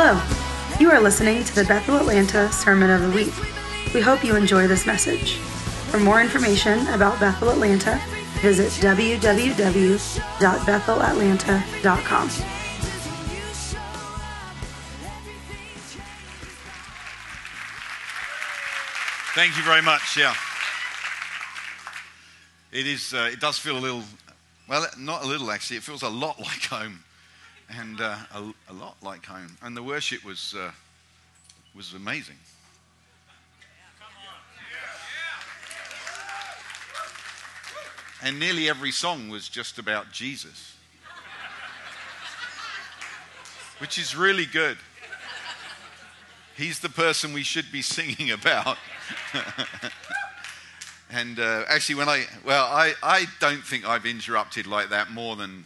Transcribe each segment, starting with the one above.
Hello. You are listening to the Bethel Atlanta Sermon of the Week. We hope you enjoy this message. For more information about Bethel Atlanta, visit www.bethelatlanta.com. Thank you very much. Yeah, it is. Uh, it does feel a little. Well, not a little actually. It feels a lot like home, and uh, a, a, lot like home. And the worship was uh, was amazing. And nearly every song was just about Jesus, which is really good. He's the person we should be singing about. and uh, actually, when I, well, I, I don't think I've interrupted like that more than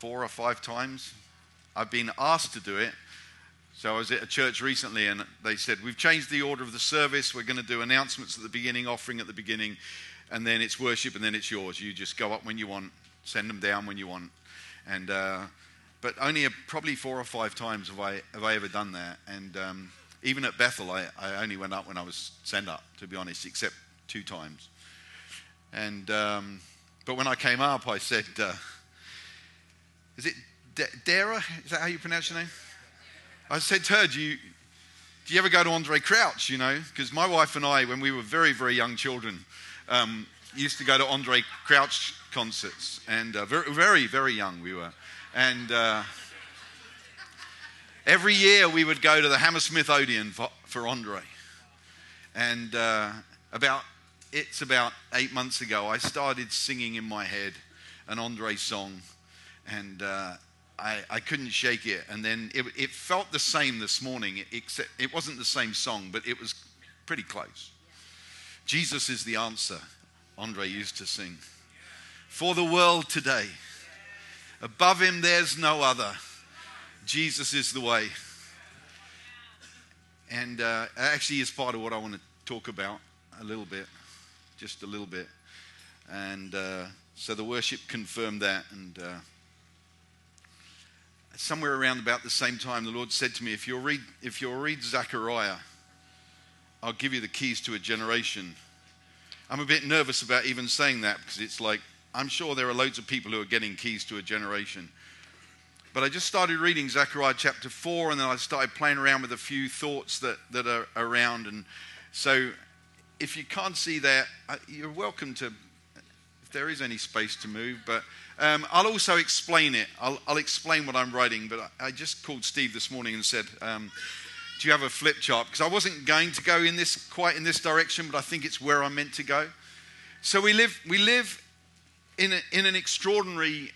four or five times. I've been asked to do it. So I was at a church recently and they said, We've changed the order of the service. We're going to do announcements at the beginning, offering at the beginning, and then it's worship, and then it's yours. You just go up when you want, send them down when you want. And, uh, but only a, probably four or five times have I, have I ever done that. And um, even at Bethel, I, I, only went up when I was sent up, to be honest, except two times. And, um, but when I came up, I said, uh, Is it Dara? Is that how you pronounce your name? I said to her, Do you, do you ever go to Andraé Crouch? You know, because my wife and I, when we were very, very young children, um, used to go to Andraé Crouch concerts. And uh, very, very, very young we were. And uh, every year we would go to the Hammersmith Odeon for, for Andraé. And uh, about, it's about eight months ago, I started singing in my head an Andraé song. And uh, I, I, couldn't shake it. And then it, it felt the same this morning, except it wasn't the same song, but it was pretty close. Jesus is the answer, Andraé used to sing. For the world today. Above him, there's no other. Jesus is the way. And uh, actually, is part of what I want to talk about a little bit, just a little bit. And uh, so the worship confirmed that. And uh, somewhere around about the same time, the Lord said to me, if you'll read, if you'll read Zechariah, I'll give you the keys to a generation. I'm a bit nervous about even saying that because it's like I'm sure there are loads of people who are getting keys to a generation. But I just started reading Zechariah chapter 4, and then I started playing around with a few thoughts that, that are around. And so if you can't see that, uh, you're welcome to, there is any space to move. But um, I'll also explain it. I'll, I'll, explain what I'm writing. But I, I, just called Steve this morning and said, um, Do you have a flip chart? Because I wasn't going to go in this quite in this direction, but I think it's where I'm meant to go. So we live, we live in, a, in an extraordinary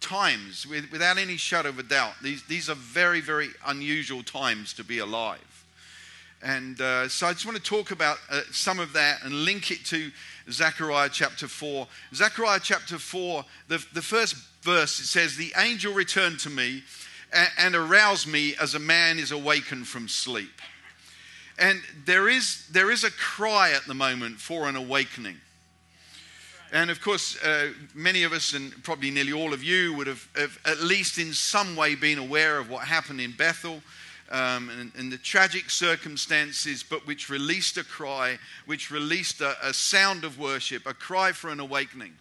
times, with, without any shadow of a doubt. These, these are very, very unusual times to be alive. And uh, so I just want to talk about uh, some of that and link it to Zechariah chapter 4. Zechariah chapter 4, the, the first verse, it says, The angel returned to me and, and aroused me as a man is awakened from sleep. And there is, there is a cry at the moment for an awakening. And of course, uh, many of us, and probably nearly all of you, would have, have, at least in some way been aware of what happened in Bethel um, and, and, the tragic circumstances, but which released a cry, which released a, a sound of worship, a cry for an awakening.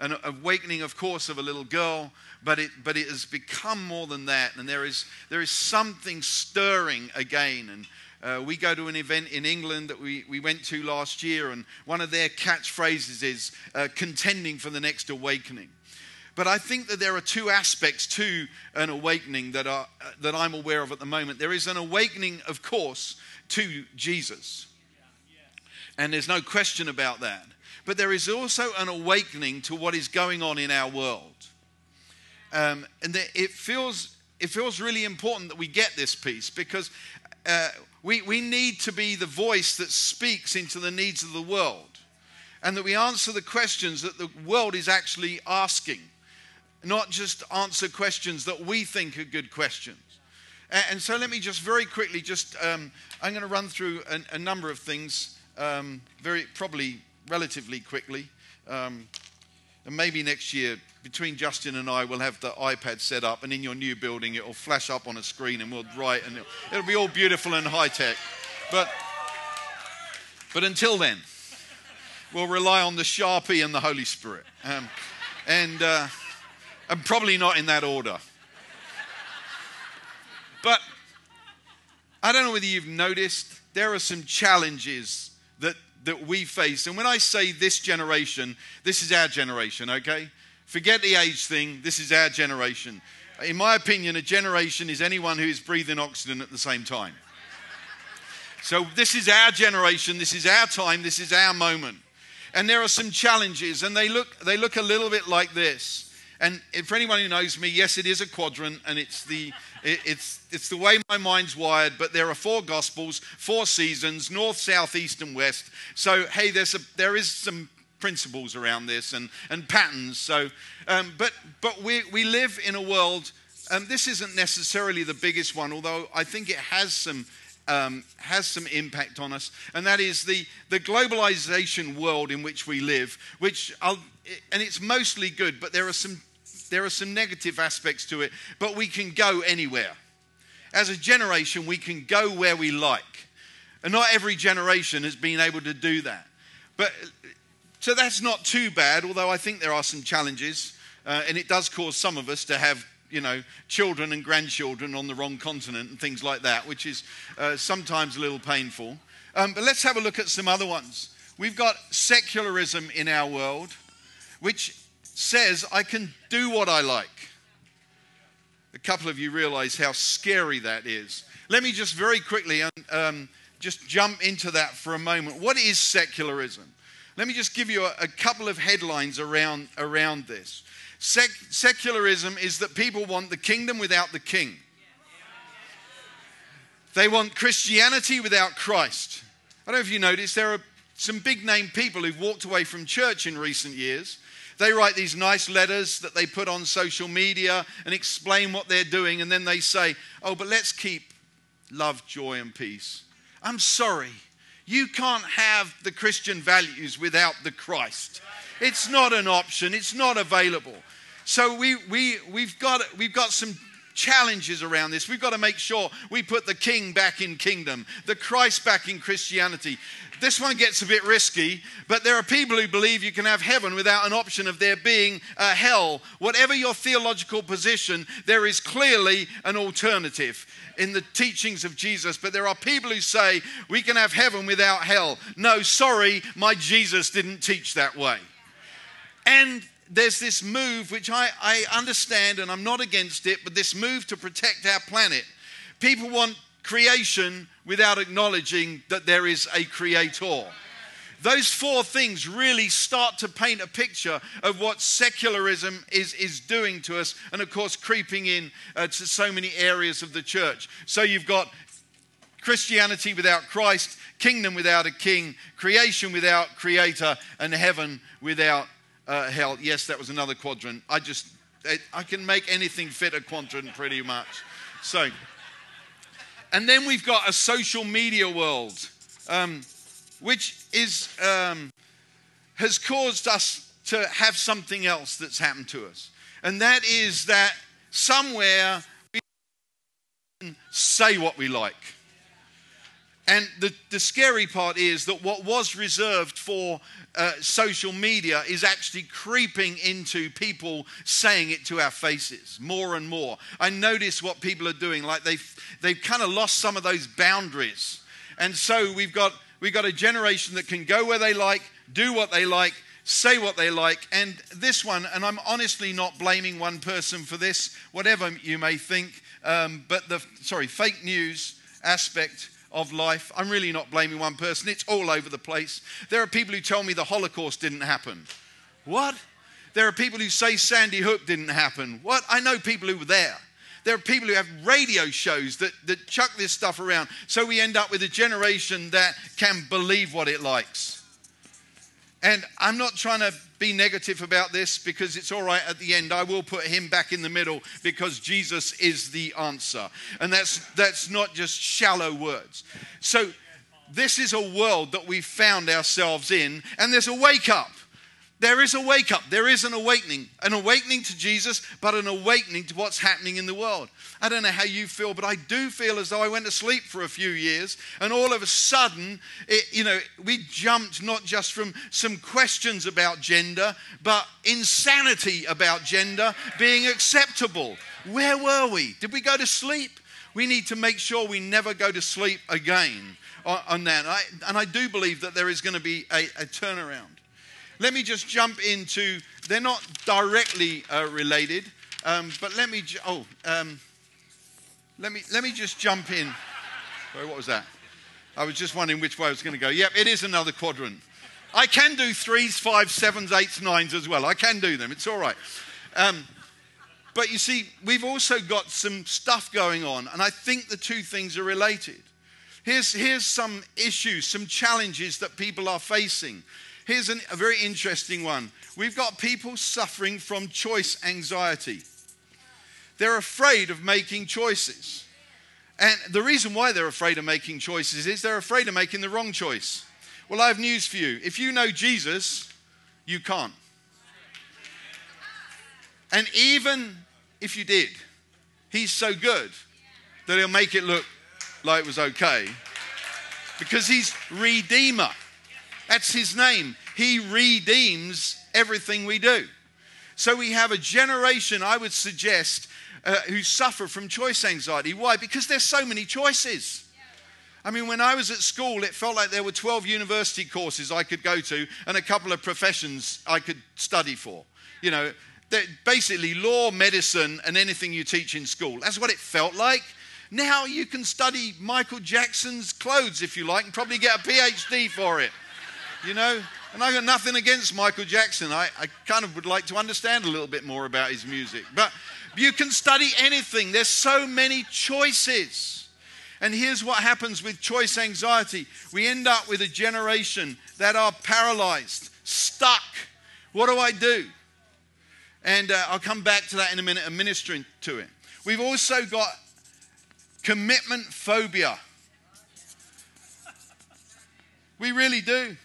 An awakening, of course, of a little girl, but it, but it has become more than that. And there is, there is something stirring again. And uh, we go to an event in England that we, we went to last year, and one of their catchphrases is uh, contending for the next awakening. But I think that there are two aspects to an awakening that, are, that I'm aware of at the moment. There is an awakening, of course, to Jesus. And there's no question about that. But there is also an awakening to what is going on in our world. Um, and it feels, it feels really important that we get this piece because uh, we, we need to be the voice that speaks into the needs of the world and that we answer the questions that the world is actually asking, not just answer questions that we think are good questions. And, so let me just very quickly just, um, I'm going to run through a, a number of things um, very, probably relatively quickly. Um, And maybe next year, between Justin and I, we'll have the iPad set up, and in your new building, it'll flash up on a screen, and we'll write, and it'll, it'll be all beautiful and high tech. But, but until then, we'll rely on the Sharpie and the Holy Spirit. Um, and, uh, and probably not in that order. But I don't know whether you've noticed, there are some challenges that, that we face. And when I say this generation, this is our generation, okay? Forget the age thing, this is our generation. In my opinion, a generation is anyone who is breathing oxygen at the same time. So, this is our generation, this is our time, this is our moment. And there are some challenges, and they look, they look a little bit like this. And for anyone who knows me, yes, it is a quadrant, and it's the, it, it's, it's the way my mind's wired, but there are four gospels, four seasons, north, south, east, and west. So, hey, there's a, there is some principles around this and, and patterns. So, um, but, but we, we live in a world, and this isn't necessarily the biggest one, although I think it has some um, has some impact on us, and that is the, the globalization world in which we live, which I'll, and it's mostly good, but there are some there are some negative aspects to it, but we can go anywhere. As a generation, we can go where we like. And not every generation has been able to do that. But so that's not too bad, although I think there are some challenges. Uh, and it does cause some of us to have you know, children and grandchildren on the wrong continent and things like that, which is uh, sometimes a little painful. Um, but let's have a look at some other ones. We've got secularism in our world, which says I can do what I like. A couple of you realize how scary that is. Let me just very quickly um, just jump into that for a moment. What is secularism? Let me just give you a, a couple of headlines around, around this. Sec- secularism is that people want the kingdom without the king. They want Christianity without Christ. I don't know if you noticed, there are some big name people who've walked away from church in recent years they write these nice letters that they put on social media and explain what they're doing, and then they say, Oh, but let's keep love, joy, and peace. I'm sorry. You can't have the Christian values without the Christ. It's not an option, it's not available. So we, we, we've, got, we've got some challenges around this. We've got to make sure we put the king back in kingdom, the Christ back in Christianity. This one gets a bit risky, but there are people who believe you can have heaven without an option of there being a hell. Whatever your theological position, there is clearly an alternative in the teachings of Jesus. But there are people who say we can have heaven without hell. No, sorry, my Jesus didn't teach that way. And there's this move, which I, I understand and I'm not against it, but this move to protect our planet. People want creation without acknowledging that there is a creator. Those four things really start to paint a picture of what secularism is, is doing to us, and of course, creeping in uh, to so many areas of the church. So you've got Christianity without Christ, kingdom without a king, creation without creator, and heaven without uh, hell. Yes, that was another quadrant. I just, I can make anything fit a quadrant pretty much. So, and then we've got a social media world, um, which is, um, has caused us to have something else that's happened to us. And that is that somewhere we say what we like. And the, the scary part is that what was reserved for uh, social media is actually creeping into people saying it to our faces more and more. I notice what people are doing, like they've, they've kind of lost some of those boundaries. And so we've got, we've got a generation that can go where they like, do what they like, say what they like. And this one, and I'm honestly not blaming one person for this, whatever you may think, um, but the, sorry, fake news aspect of life. I'm really not blaming one person, it's all over the place. There are people who tell me the Holocaust didn't happen. What? There are people who say Sandy Hook didn't happen. What? I know people who were there. There are people who have radio shows that, that chuck this stuff around. So we end up with a generation that can believe what it likes. And I'm not trying to be negative about this because it's all right at the end. I will put him back in the middle because Jesus is the answer. And that's, that's not just shallow words. So, this is a world that we've found ourselves in, and there's a wake up. There is a wake up. There is an awakening. An awakening to Jesus, but an awakening to what's happening in the world. I don't know how you feel, but I do feel as though I went to sleep for a few years and all of a sudden, it, you know, we jumped not just from some questions about gender, but insanity about gender being acceptable. Where were we? Did we go to sleep? We need to make sure we never go to sleep again on, that. And I, and I, do believe that there is going to be a, a turnaround. Let me just jump into, they're not directly uh, related, um, but let me, oh, um, let me, let me just jump in. Sorry, what was that? I was just wondering which way I was going to go. Yep, it is another quadrant. I can do threes, fives, sevens, eights, nines as well. I can do them. It's all right. Um, but you see, we've also got some stuff going on, and I think the two things are related. Here's, here's some issues, some challenges that people are facing. Here's an, a very interesting one. We've got people suffering from choice anxiety. They're afraid of making choices. And the reason why they're afraid of making choices is they're afraid of making the wrong choice. Well, I have news for you. If you know Jesus, you can't. And even if you did, he's so good that he'll make it look like it was okay because he's Redeemer. That's his name. He redeems everything we do. So we have a generation, I would suggest, uh, who suffer from choice anxiety. Why? Because there's so many choices. I mean, when I was at school, it felt like there were 12 university courses I could go to and a couple of professions I could study for. You know, basically law, medicine, and anything you teach in school. That's what it felt like. Now you can study Michael Jackson's clothes if you like and probably get a PhD for it you know? And I've got nothing against Michael Jackson. I, I kind of would like to understand a little bit more about his music. But you can study anything, there's so many choices. And here's what happens with choice anxiety we end up with a generation that are paralyzed, stuck. What do I do? And uh, I'll come back to that in a minute and ministering to it. We've also got commitment phobia. We really do.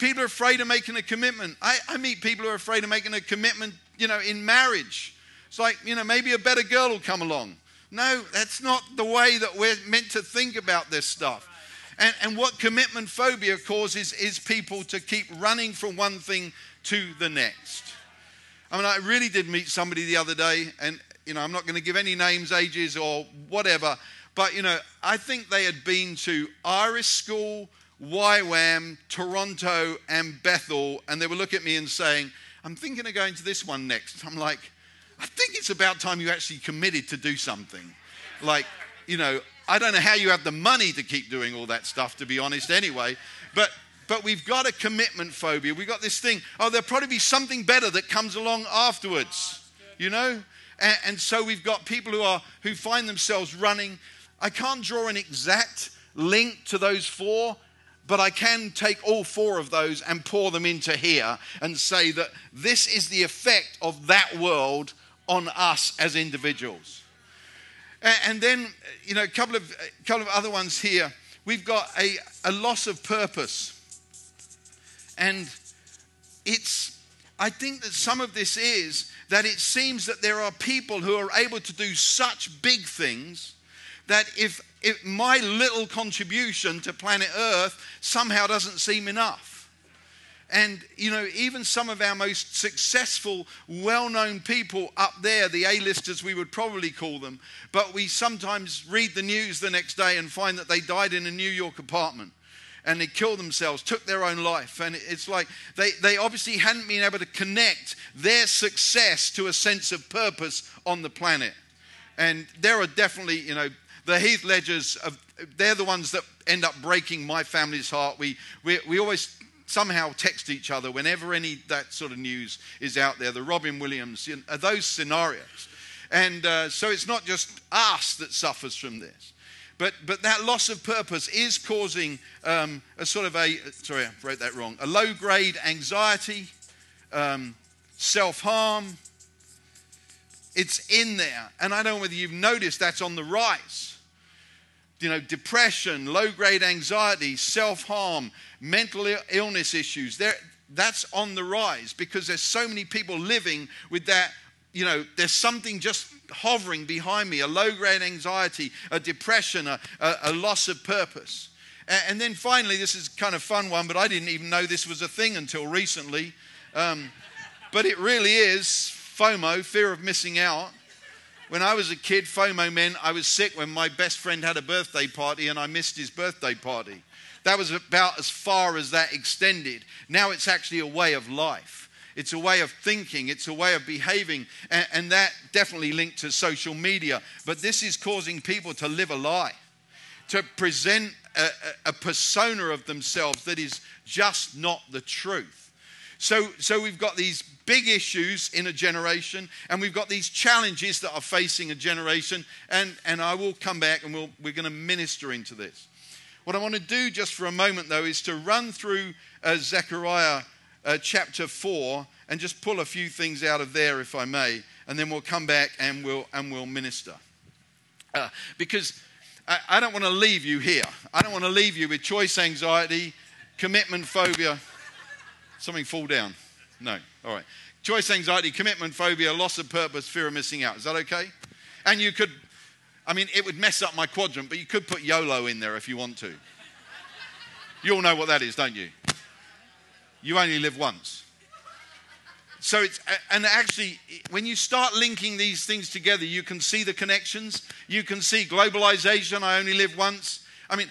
People are afraid of making a commitment. I, I meet people who are afraid of making a commitment, you know, in marriage. It's like, you know, maybe a better girl will come along. No, that's not the way that we're meant to think about this stuff. And, and what commitment phobia causes is people to keep running from one thing to the next. I mean, I really did meet somebody the other day, and, you know, I'm not going to give any names, ages, or whatever, but, you know, I think they had been to Irish school, YWAM, Toronto, and Bethel, and they would look at me and saying, I'm thinking of going to this one next. I'm like, I think it's about time you actually committed to do something. Like, you know, I don't know how you have the money to keep doing all that stuff, to be honest, anyway. But but we've got a commitment phobia. We've got this thing, oh, there'll probably be something better that comes along afterwards. You know? And, and so we've got people who are who find themselves running. I can't draw an exact link to those four but I can take all four of those and pour them into here and say that this is the effect of that world on us as individuals. And then, you know, a couple of, a couple of other ones here. We've got a, a loss of purpose. And it's, I think that some of this is that it seems that there are people who are able to do such big things that if it, my little contribution to planet Earth somehow doesn't seem enough. And, you know, even some of our most successful, well known people up there, the A-listers we would probably call them, but we sometimes read the news the next day and find that they died in a New York apartment and they killed themselves, took their own life. And it's like they, they obviously hadn't been able to connect their success to a sense of purpose on the planet. And there are definitely, you know, the Heath Ledgers, they're the ones that end up breaking my family's heart. We, we, we always somehow text each other whenever any that sort of news is out there. The Robin Williams, you know, those scenarios. And uh, so it's not just us that suffers from this. But, but that loss of purpose is causing um, a sort of a, sorry, I wrote that wrong, a low grade anxiety, um, self harm. It's in there. And I don't know whether you've noticed that's on the rise you know, depression, low grade anxiety, self harm, mental illness issues. They're, that's on the rise because there's so many people living with that you know, there's something just hovering behind me a low grade anxiety, a depression, a, a, a loss of purpose. And, and, then finally, this is kind of fun one, but I didn't even know this was a thing until recently. Um, but it really is FOMO, fear of missing out. When I was a kid, FOMO meant I was sick when my best friend had a birthday party and I missed his birthday party. That was about as far as that extended. Now it's actually a way of life. It's a way of thinking, it's a way of behaving, and, and that definitely linked to social media. But this is causing people to live a lie, to present a, a, persona of themselves that is just not the truth. So, so we've got these big issues in a generation, and we've got these challenges that are facing a generation, and, and I will come back and we'll, we're going to minister into this. What I want to do just for a moment, though, is to run through uh, Zechariah uh, chapter 4 and just pull a few things out of there, if I may, and then we'll come back and we'll, and we'll minister. Uh, because I, I don't want to leave you here. I don't want to leave you with choice anxiety, commitment phobia. Something fall down? No. All right. Choice anxiety, commitment phobia, loss of purpose, fear of missing out. Is that okay? And you could, I mean, it would mess up my quadrant, but you could put YOLO in there if you want to. You all know what that is, don't you? You only live once. So it's, and actually, when you start linking these things together, you can see the connections. You can see globalization. I only live once. I mean,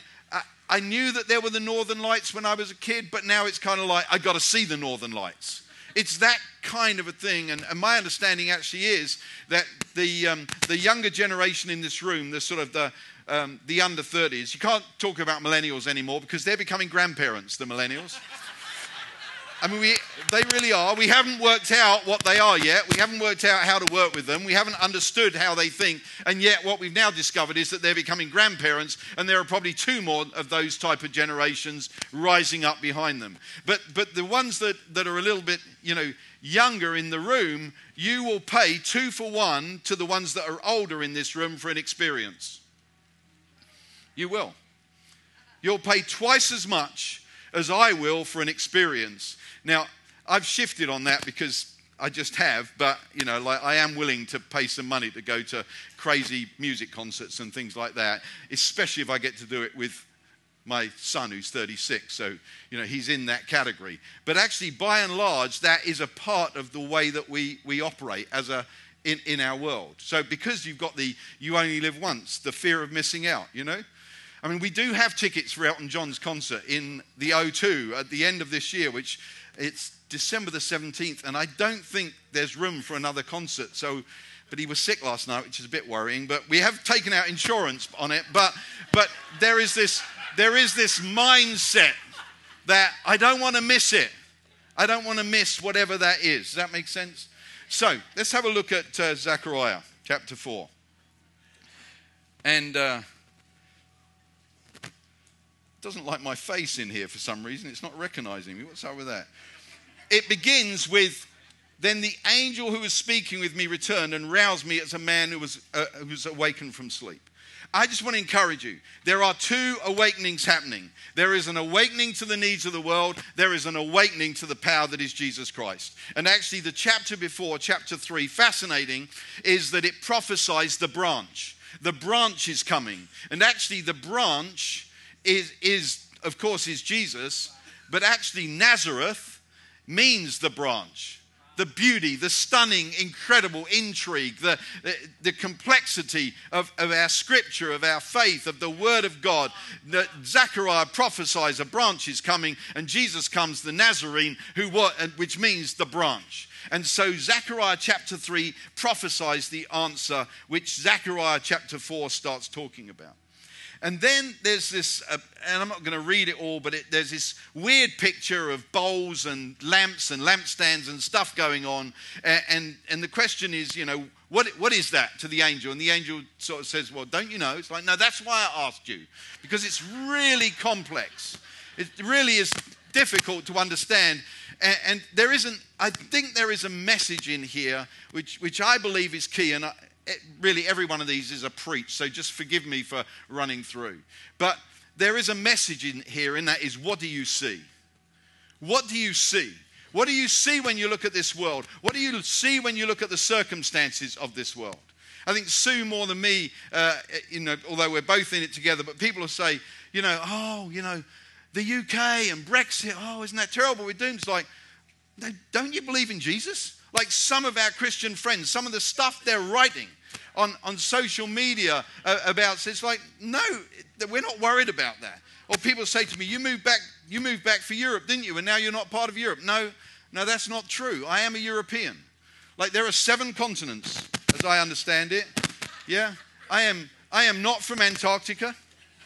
I, knew that there were the northern lights when I was a kid, but now it's kind of like I got to see the northern lights. It's that kind of a thing. And, and my understanding actually is that the, um, the younger generation in this room, the sort of the, um, the under 30s, you can't talk about millennials anymore because they're becoming grandparents, the millennials. I mean, we, they really are. We haven't worked out what they are yet. We haven't worked out how to work with them. We haven't understood how they think. And yet, what we've now discovered is that they're becoming grandparents, and there are probably two more of those type of generations rising up behind them. But, but the ones that, that are a little bit, you know, younger in the room, you will pay two for one to the ones that are older in this room for an experience. You will. You'll pay twice as much as I will for an experience. Now, I've shifted on that because I just have, but you know, like I am willing to pay some money to go to crazy music concerts and things like that, especially if I get to do it with my son who's 36. So, you know, he's in that category. But actually, by and large, that is a part of the way that we, we operate as a in, in our world. So because you've got the you only live once, the fear of missing out, you know? I mean, we do have tickets for Elton John's concert in the O2 at the end of this year, which it's December the 17th, and I don't think there's room for another concert. So, but he was sick last night, which is a bit worrying. But we have taken out insurance on it. But, but there is this, there is this mindset that I don't want to miss it. I don't want to miss whatever that is. Does that make sense? So let's have a look at uh, Zechariah chapter 4. And uh, doesn't like my face in here for some reason. It's not recognizing me. What's up with that? It begins with Then the angel who was speaking with me returned and roused me as a man who was, uh, who was awakened from sleep. I just want to encourage you. There are two awakenings happening. There is an awakening to the needs of the world, there is an awakening to the power that is Jesus Christ. And actually, the chapter before, chapter 3, fascinating, is that it prophesies the branch. The branch is coming. And actually, the branch is, is of course, is Jesus, but actually, Nazareth means the branch. The beauty, the stunning, incredible intrigue, the, the, the complexity of, of our scripture, of our faith, of the word of God. That Zechariah prophesies a branch is coming, and Jesus comes, the Nazarene, who what, which means the branch. And so Zechariah chapter 3 prophesies the answer, which Zechariah chapter 4 starts talking about. And then there's this, uh, and I'm not going to read it all, but it, there's this weird picture of bowls and lamps and lampstands and stuff going on. And, and, and the question is, you know, what, what is that to the angel? And the angel sort of says, Well, don't you know? It's like, No, that's why I asked you, because it's really complex. It really is difficult to understand. And, and there isn't, I think there is a message in here which, which I believe is key. And I, really every one of these is a preach, so just forgive me for running through. But there is a message in here, and that is what do you see? What do you see? What do you see when you look at this world? What do you see when you look at the circumstances of this world? I think Sue more than me, uh, you know, although we're both in it together, but people will say, you know, oh, you know, the UK and Brexit, oh, isn't that terrible? We're doomed. It's like, don't you believe in Jesus? Like some of our Christian friends, some of the stuff they're writing on, on social media uh, about, it's like, no, we're not worried about that. Or people say to me, you moved back, you moved back for Europe, didn't you? And now you're not part of Europe. No, no, that's not true. I am a European. Like there are seven continents, as I understand it. Yeah. I am I am not from Antarctica.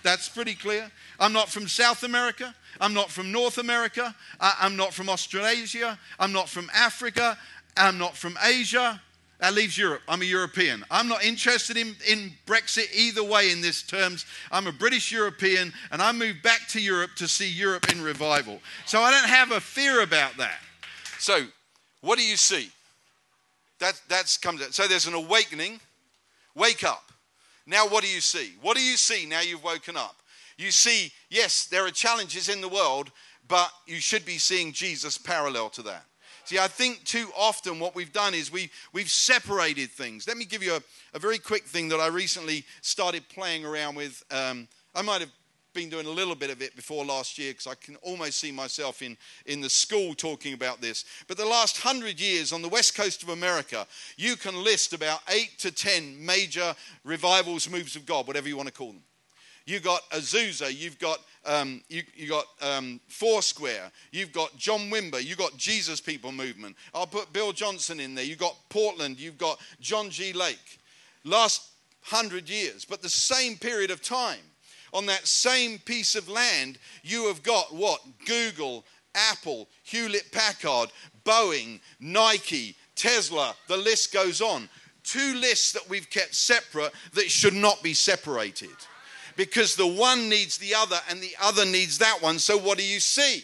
That's pretty clear. I'm not from South America. I'm not from North America. I'm not from Australasia. I'm not from Africa. I'm not from Asia. That leaves Europe. I'm a European. I'm not interested in, in Brexit either way in this terms. I'm a British European and I moved back to Europe to see Europe in revival. So I don't have a fear about that. So, what do you see? That that's comes out. So there's an awakening. Wake up. Now what do you see? What do you see now you've woken up? You see, yes, there are challenges in the world, but you should be seeing Jesus parallel to that. See, I think too often what we've done is we, we've separated things. Let me give you a, a very quick thing that I recently started playing around with. Um, I might have been doing a little bit of it before last year because I can almost see myself in, in the school talking about this. But the last hundred years on the west coast of America, you can list about eight to ten major revivals, moves of God, whatever you want to call them. You've got Azusa, you've got um, you, you got um, Foursquare, you've got John Wimber, you've got Jesus People Movement. I'll put Bill Johnson in there. You've got Portland, you've got John G. Lake. Last hundred years, but the same period of time. On that same piece of land, you have got what? Google, Apple, Hewlett Packard, Boeing, Nike, Tesla, the list goes on. Two lists that we've kept separate that should not be separated because the one needs the other and the other needs that one. So, what do you see?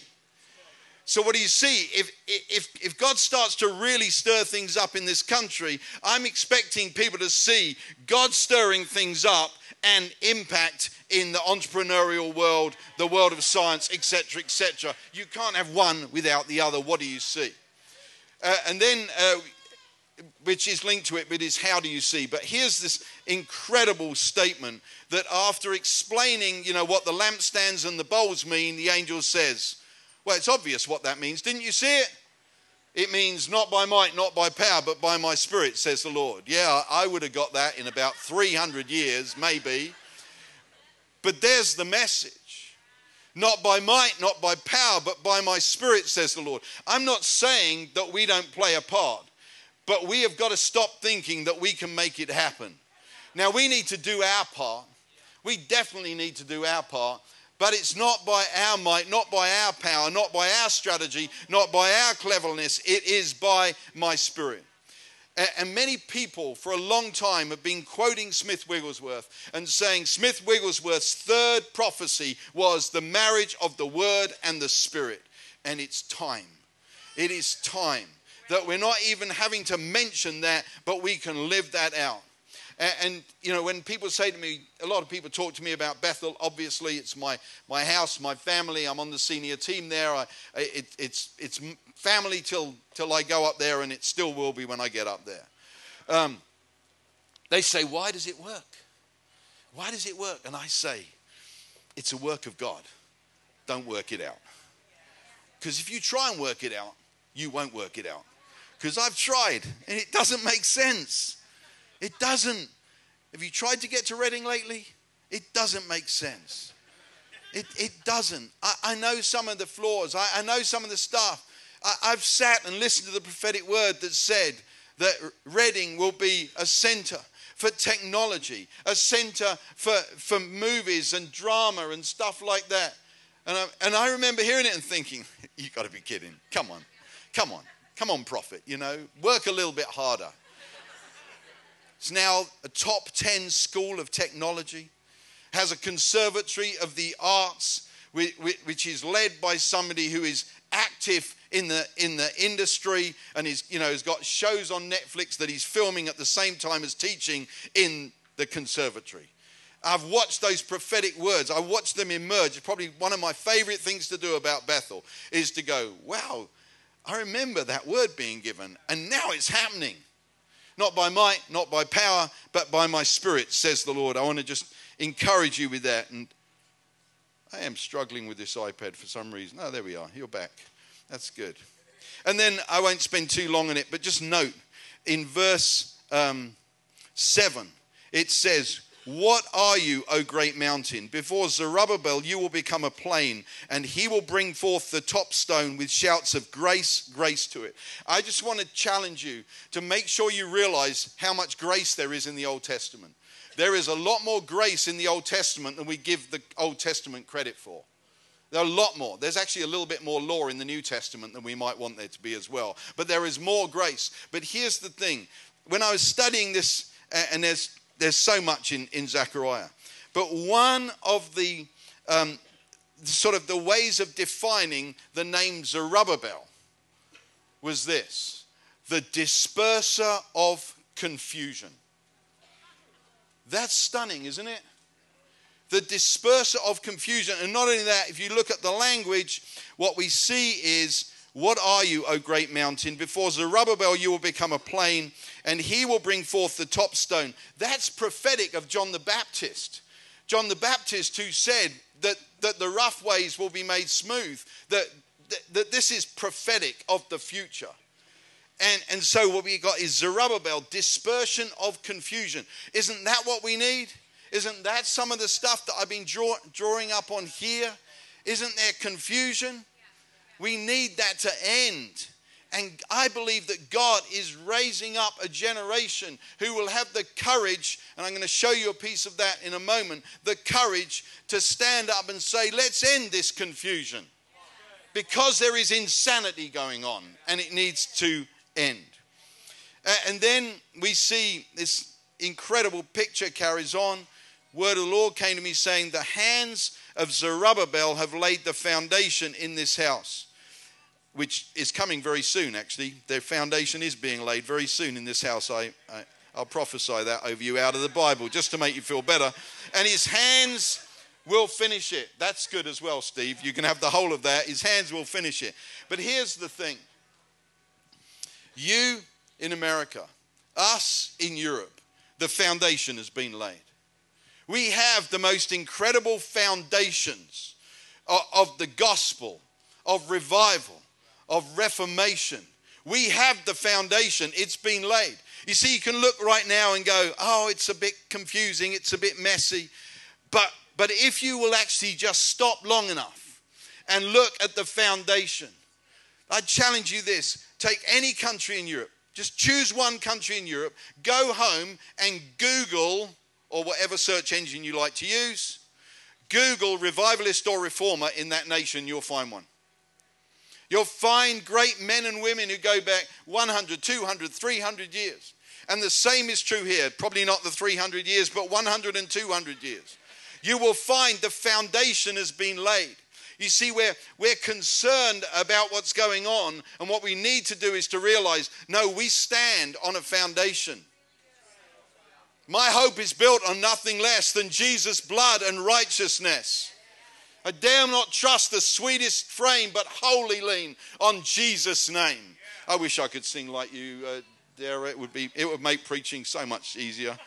So, what do you see? If, if, if God starts to really stir things up in this country, I'm expecting people to see God stirring things up and impact in the entrepreneurial world, the world of science, etc., etc. You can't have one without the other. What do you see? Uh, and then uh, which is linked to it, but is how do you see? But here's this incredible statement that after explaining, you know, what the lampstands and the bowls mean, the angel says, well, it's obvious what that means. Didn't you see it? It means not by might, not by power, but by my spirit, says the Lord. Yeah, I would have got that in about 300 years, maybe. But there's the message. Not by might, not by power, but by my spirit, says the Lord. I'm not saying that we don't play a part. But we have got to stop thinking that we can make it happen. Now, we need to do our part. We definitely need to do our part. But it's not by our might, not by our power, not by our strategy, not by our cleverness. It is by my spirit. And many people for a long time have been quoting Smith Wigglesworth and saying Smith Wigglesworth's third prophecy was the marriage of the Word and the Spirit. And it's time. It is time that we're not even having to mention that, but we can live that out. And, you know, when people say to me, a lot of people talk to me about Bethel. Obviously, it's my my house, my family. I'm on the senior team there. I, it, it's it's family till till I go up there, and it still will be when I get up there. Um, they say, why does it work? Why does it work? And I say, it's a work of God. Don't work it out. Because if you try and work it out, you won't work it out because I've tried and it doesn't make sense. It doesn't. Have you tried to get to Reading lately? It doesn't make sense. It, it doesn't. I, I know some of the flaws, I, I know some of the stuff. I, I've sat and listened to the prophetic word that said that Reading will be a center for technology, a center for, for movies and drama and stuff like that. And I, and I remember hearing it and thinking, you've got to be kidding. Come on, come on. Come on, prophet, you know, work a little bit harder. It's now a top 10 school of technology, has a conservatory of the arts, which is led by somebody who is active in the in the industry and is you know has got shows on Netflix that he's filming at the same time as teaching in the conservatory. I've watched those prophetic words. I watched them emerge. It's Probably one of my favorite things to do about Bethel is to go, wow, I remember that word being given, and now it's happening. Not by might, not by power, but by my spirit, says the Lord. I want to just encourage you with that. And I am struggling with this iPad for some reason. Oh, there we are. You're back. That's good. And then I won't spend too long on it, but just note in verse um, 7, it says, what are you, O great mountain? Before Zerubbabel, you will become a plain, and he will bring forth the top stone with shouts of grace, grace to it. I just want to challenge you to make sure you realize how much grace there is in the Old Testament. There is a lot more grace in the Old Testament than we give the Old Testament credit for. There are a lot more. There's actually a little bit more law in the New Testament than we might want there to be as well. But there is more grace. But here's the thing when I was studying this, uh, and there's there's so much in, in Zechariah. But one of the um, sort of the ways of defining the name Zerubbabel was this the disperser of confusion. That's stunning, isn't it? The disperser of confusion. And not only that, if you look at the language, what we see is what are you, O great mountain? Before Zerubbabel, you will become a plain, and he will bring forth the top stone. That's prophetic of John the Baptist. John the Baptist, who said that, that the rough ways will be made smooth, that, that, that this is prophetic of the future. And, and so what we got is Zerubbabel, dispersion of confusion. Isn't that what we need? Isn't that some of the stuff that I've been draw, drawing up on here? Isn't there confusion? We need that to end. And I believe that God is raising up a generation who will have the courage, and I'm going to show you a piece of that in a moment the courage to stand up and say, let's end this confusion. Because there is insanity going on and it needs to end. And then we see this incredible picture carries on. Word of the Lord came to me saying, The hands of Zerubbabel have laid the foundation in this house which is coming very soon, actually. Their foundation is being laid very soon in this house. I, I, I'll prophesy that over you out of the Bible just to make you feel better. And his hands will finish it. That's good as well, Steve. You can have the whole of that. His hands will finish it. But here's the thing you in America, us in Europe, the foundation has been laid. We have the most incredible foundations of, of the gospel, of revival, of reformation. We have the foundation, it's been laid. You see, you can look right now and go, oh, it's a bit confusing, it's a bit messy. But, but if you will actually just stop long enough and look at the foundation, I challenge you this take any country in Europe, just choose one country in Europe, go home and Google, or whatever search engine you like to use, Google revivalist or reformer in that nation, you'll find one. You'll find great men and women who go back 100, 200, 300 years. And the same is true here. Probably not the 300 years, but 100 and 200 years. You will find the foundation has been laid. You see, we're, we're concerned about what's going on, and what we need to do is to realize no, we stand on a foundation. My hope is built on nothing less than Jesus' blood and righteousness. I dare not trust the sweetest frame, but wholly lean on Jesus' name. I wish I could sing like you, uh, Dara. It would be, it would make preaching so much easier.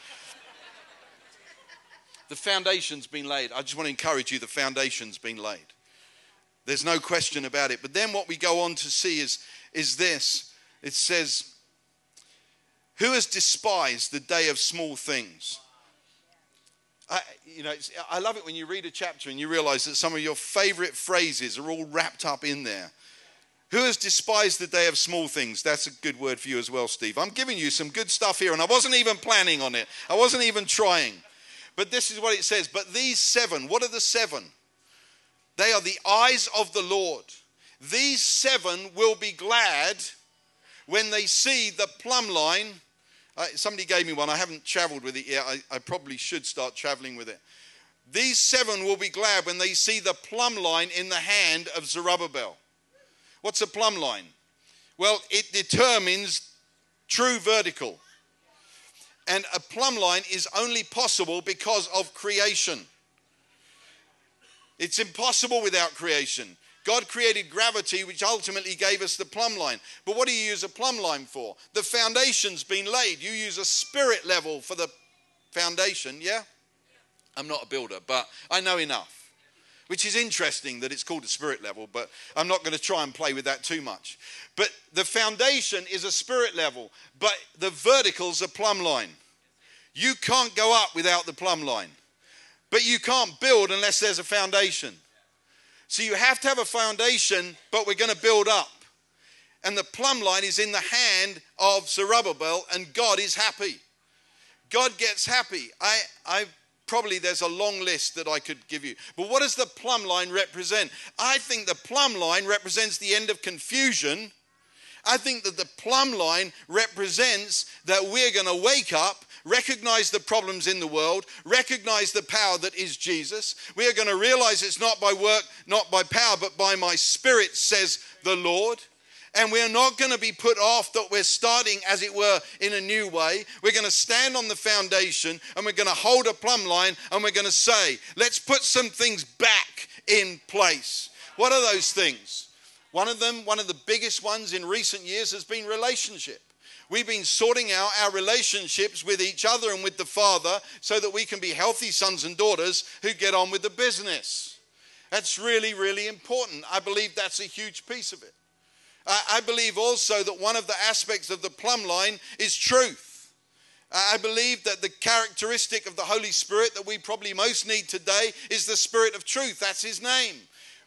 the foundation's been laid. I just want to encourage you. The foundation's been laid. There's no question about it. But then what we go on to see is, is this. It says, "Who has despised the day of small things?" I, you know, I love it when you read a chapter and you realize that some of your favorite phrases are all wrapped up in there. Who has despised the day of small things? That's a good word for you as well, Steve. I'm giving you some good stuff here, and I wasn't even planning on it, I wasn't even trying. But this is what it says. But these seven, what are the seven? They are the eyes of the Lord. These seven will be glad when they see the plumb line somebody gave me one. I haven't traveled with it yet. I, I probably should start traveling with it. These seven will be glad when they see the plumb line in the hand of Zerubbabel. What's a plumb line? Well, it determines true vertical. And a plumb line is only possible because of creation. It's impossible without creation. God created gravity, which ultimately gave us the plumb line. But what do you use a plumb line for? The foundation's been laid. You use a spirit level for the foundation, yeah? I'm not a builder, but I know enough. Which is interesting that it's called a spirit level, but I'm not going to try and play with that too much. But the foundation is a spirit level, but the vertical's a plumb line. You can't go up without the plumb line, but you can't build unless there's a foundation. So you have to have a foundation, but we're going to build up. And the plumb line is in the hand of Zerubbabel, and God is happy. God gets happy. I, I probably there's a long list that I could give you. But what does the plumb line represent? I think the plumb line represents the end of confusion. I think that the plumb line represents that we're going to wake up recognize the problems in the world, recognize the power that is Jesus. We are going to realize it's not by work, not by power, but by my spirit, says the Lord. And we are not going to be put off that we're starting, as it were, in a new way. We're going to stand on the foundation and we're going to hold a plumb line and we're going to say, let's put some things back in place. What are those things? One of them, one of the biggest ones in recent years, has been relationship. We've been sorting out our relationships with each other and with the Father so that we can be healthy sons and daughters who get on with the business. That's really, really important. I believe that's a huge piece of it. I believe also that one of the aspects of the plumb line is truth. I believe that the characteristic of the Holy Spirit that we probably most need today is the Spirit of truth. That's His name.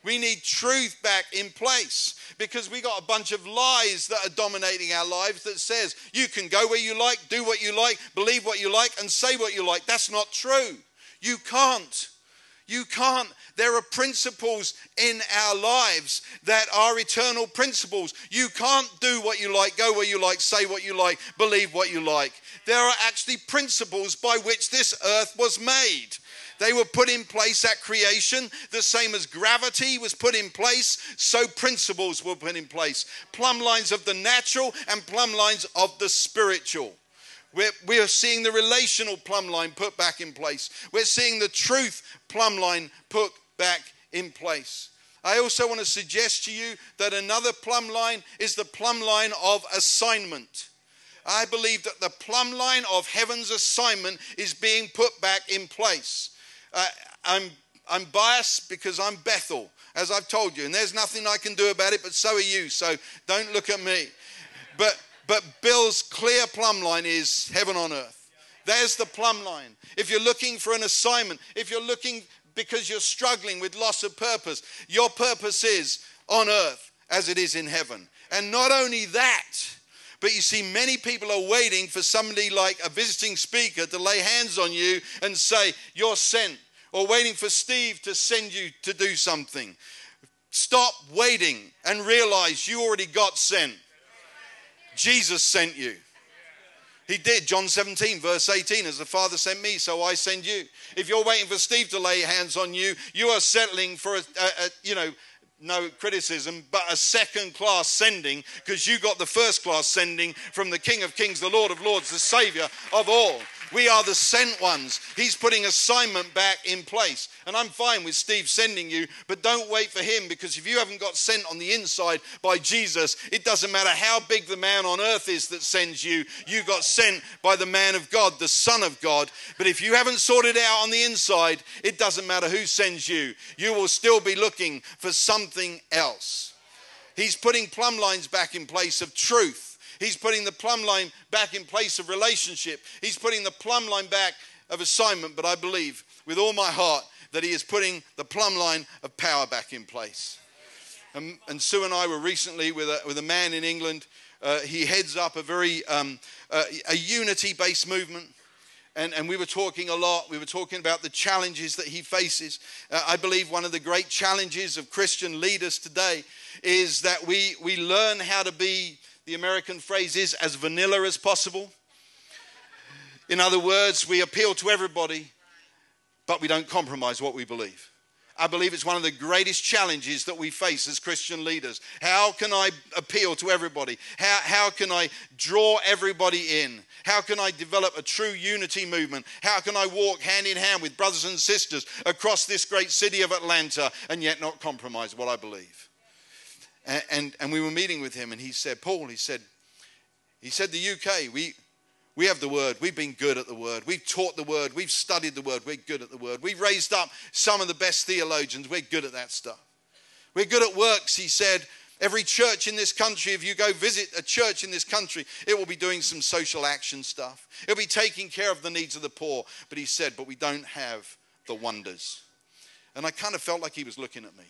We need truth back in place because we got a bunch of lies that are dominating our lives that says you can go where you like, do what you like, believe what you like, and say what you like. That's not true. You can't. You can't. There are principles in our lives that are eternal principles. You can't do what you like, go where you like, say what you like, believe what you like. There are actually principles by which this earth was made. They were put in place at creation, the same as gravity was put in place, so principles were put in place. Plumb lines of the natural and plumb lines of the spiritual. We're, seeing the relational plumb line put back in place. We're seeing the truth plumb line put back in place. I also want to suggest to you that another plumb line is the plumb line of assignment. I believe that the plumb line of heaven's assignment is being put back in place. Uh, I'm, I'm biased because I'm Bethel, as I've told you, and there's nothing I can do about it, but so are you, so don't look at me. But, but Bill's clear plumb line is heaven on earth. There's the plumb line. If you're looking for an assignment, if you're looking because you're struggling with loss of purpose, your purpose is on earth as it is in heaven. And not only that, but you see, many people are waiting for somebody like a visiting speaker to lay hands on you and say, You're sent or waiting for Steve to send you to do something. Stop waiting and realize you already got sent. Jesus sent you. He did. John 17, verse 18, as the Father sent me, so I send you. If you're waiting for Steve to lay hands on you, you are settling for a, a, a you know, no criticism, but a second class sending because you got the first class sending from the King of Kings, the Lord of Lords, the Savior of all. We are the sent ones. He's putting assignment back in place. And I'm fine with Steve sending you, but don't wait for him because if you haven't got sent on the inside by Jesus, it doesn't matter how big the man on earth is that sends you, you got sent by the man of God, the Son of God. But if you haven't sorted out on the inside, it doesn't matter who sends you, you will still be looking for something else. He's putting plumb lines back in place of truth He's putting the plumb line back in place of relationship. He's putting the plumb line back of assignment. But I believe with all my heart that He is putting the plumb line of power back in place. And, and Sue and I were recently with a, with a man in England. Uh, he heads up a very um, uh, a unity based movement. And, and, we were talking a lot. We were talking about the challenges that he faces. Uh, I believe one of the great challenges of Christian leaders today is that we, we learn how to be the American phrase is as vanilla as possible. In other words, we appeal to everybody, but we don't compromise what we believe. I believe it's one of the greatest challenges that we face as Christian leaders. How can I appeal to everybody? How, how can I draw everybody in? How can I develop a true unity movement? How can I walk hand in hand with brothers and sisters across this great city of Atlanta and yet not compromise what I believe? And, and, and we were meeting with him, and he said, Paul, he said, he said, the UK, we, we have the word. We've been good at the word. We've taught the word. We've studied the word. We're good at the word. We've raised up some of the best theologians. We're good at that stuff. We're good at works, he said. Every church in this country, if you go visit a church in this country, it will be doing some social action stuff. It'll be taking care of the needs of the poor. But he said, but we don't have the wonders. And I kind of felt like he was looking at me.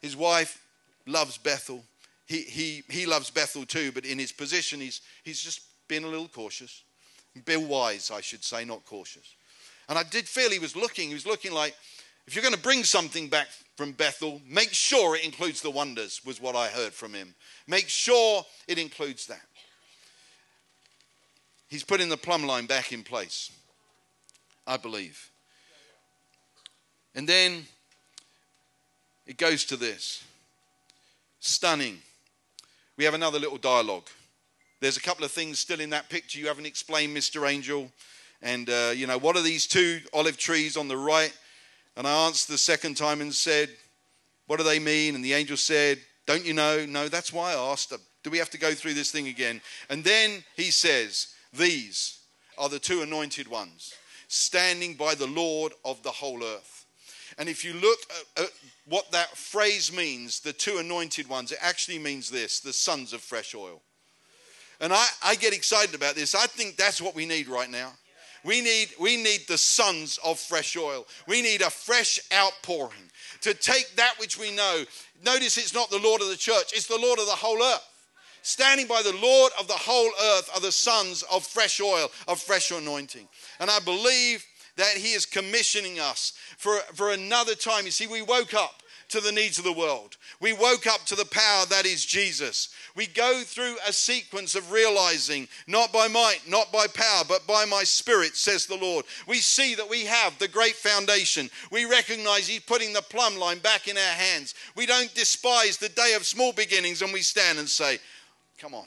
His wife loves Bethel. He, he, he loves Bethel too, but in his position, he's, he's just been a little cautious. Bill wise, I should say, not cautious. And I did feel he was looking, he was looking like, if you're going to bring something back from Bethel, make sure it includes the wonders, was what I heard from him. Make sure it includes that. He's putting the plumb line back in place, I believe. And then it goes to this stunning. We have another little dialogue. There's a couple of things still in that picture you haven't explained, Mr. Angel. And, uh, you know, what are these two olive trees on the right? And I answered the second time and said, What do they mean? And the angel said, Don't you know? No, that's why I asked. Do we have to go through this thing again? And then he says, These are the two anointed ones standing by the Lord of the whole earth. And if you look at, what that phrase means, the two anointed ones, it actually means this the sons of fresh oil. And I, I get excited about this. I think that's what we need right now. We need, we need the sons of fresh oil. We need a fresh outpouring to take that which we know. Notice it's not the Lord of the church, it's the Lord of the whole earth. Standing by the Lord of the whole earth are the sons of fresh oil, of fresh anointing. And I believe that He is commissioning us for, for another time. You see, we woke up to the needs of the world. We woke up to the power that is Jesus. We go through a sequence of realizing, not by might, not by power, but by my spirit, says the Lord. We see that we have the great foundation. We recognize He's putting the plumb line back in our hands. We don't despise the day of small beginnings and we stand and say, Come on,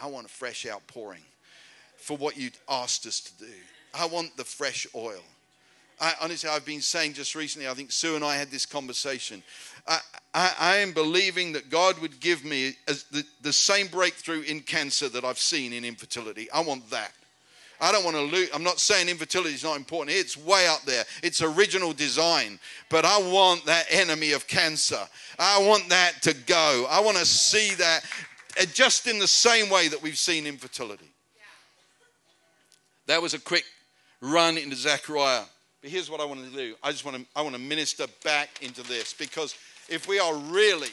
I want a fresh outpouring for what you asked us to do. I want the fresh oil. I, honestly, I've been saying just recently, I think Sue and I had this conversation. I, I, I am believing that God would give me the, the same breakthrough in cancer that I've seen in infertility. I want that. I don't want to lose. I'm not saying infertility is not important. It's way up there. It's original design. But I want that enemy of cancer. I want that to go. I want to see that uh, just in the same way that we've seen infertility. That was a quick run into Zechariah. But here's what I want to do. I just want to I want to minister back into this because if we are really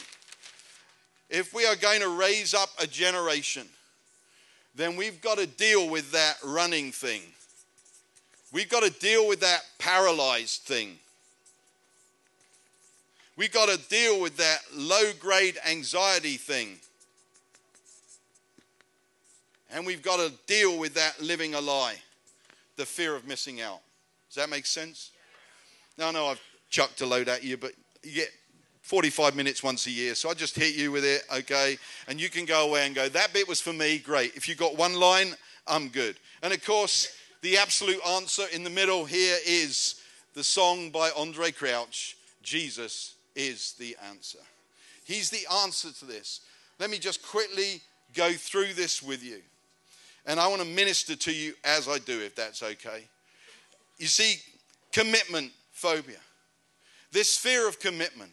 if we are going to raise up a generation, then we've got to deal with that running thing. We've got to deal with that paralyzed thing. We've got to deal with that low grade anxiety thing. And we've got to deal with that living a lie, the fear of missing out. Does that make sense? Now, know I've chucked a load at you, but you get 45 minutes once a year. So I just hit you with it, okay? And you can go away and go, that bit was for me, great. If you got one line, I'm good. And of course, the absolute answer in the middle here is the song by Andraé Crouch Jesus is the answer. He's the answer to this. Let me just quickly go through this with you. And I want to minister to you as I do, if that's okay. You see, commitment phobia, this fear of commitment.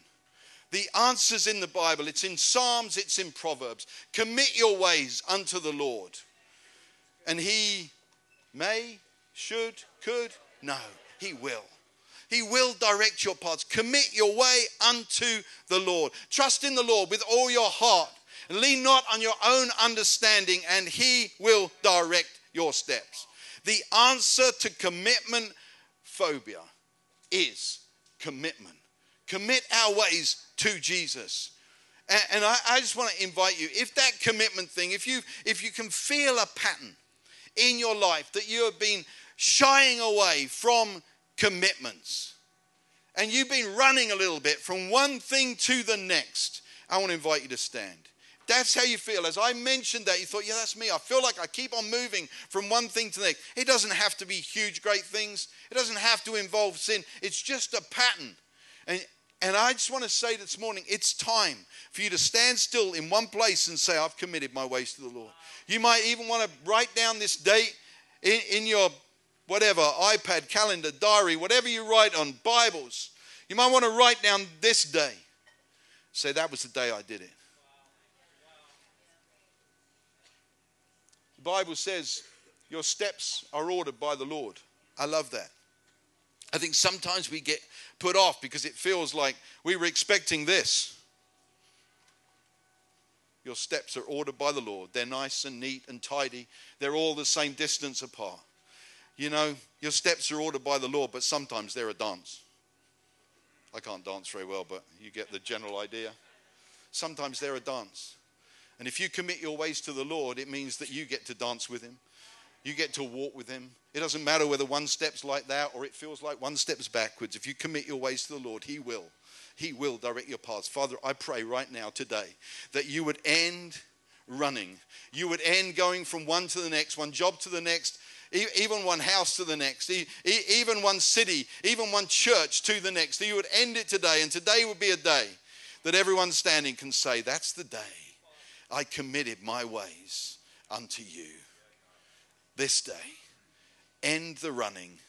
The answer's in the Bible. It's in Psalms, it's in Proverbs. Commit your ways unto the Lord. And He may, should, could. No, He will. He will direct your paths. Commit your way unto the Lord. Trust in the Lord with all your heart. Lean not on your own understanding, and He will direct your steps. The answer to commitment phobia is commitment. Commit our ways to Jesus. And, I just want to invite you, if that commitment thing, if you if you can feel a pattern in your life that you have been shying away from commitments, and you've been running a little bit from one thing to the next, I want to invite you to stand. That's how you feel. As I mentioned that, you thought, yeah, that's me. I feel like I keep on moving from one thing to the next. It doesn't have to be huge, great things, it doesn't have to involve sin. It's just a pattern. And, and I just want to say this morning, it's time for you to stand still in one place and say, I've committed my ways to the Lord. You might even want to write down this date in, in your whatever, iPad, calendar, diary, whatever you write on, Bibles. You might want to write down this day. Say, that was the day I did it. Bible says your steps are ordered by the Lord. I love that. I think sometimes we get put off because it feels like we were expecting this. Your steps are ordered by the Lord. They're nice and neat and tidy. They're all the same distance apart. You know, your steps are ordered by the Lord, but sometimes they're a dance. I can't dance very well, but you get the general idea. Sometimes they're a dance. And if you commit your ways to the Lord, it means that you get to dance with Him. You get to walk with Him. It doesn't matter whether one step's like that or it feels like one step's backwards. If you commit your ways to the Lord, He will. He will direct your paths. Father, I pray right now today that you would end running. You would end going from one to the next, one job to the next, even one house to the next, even one city, even one church to the next. You would end it today, and today would be a day that everyone standing can say, That's the day I committed my ways unto you. This day, end the running,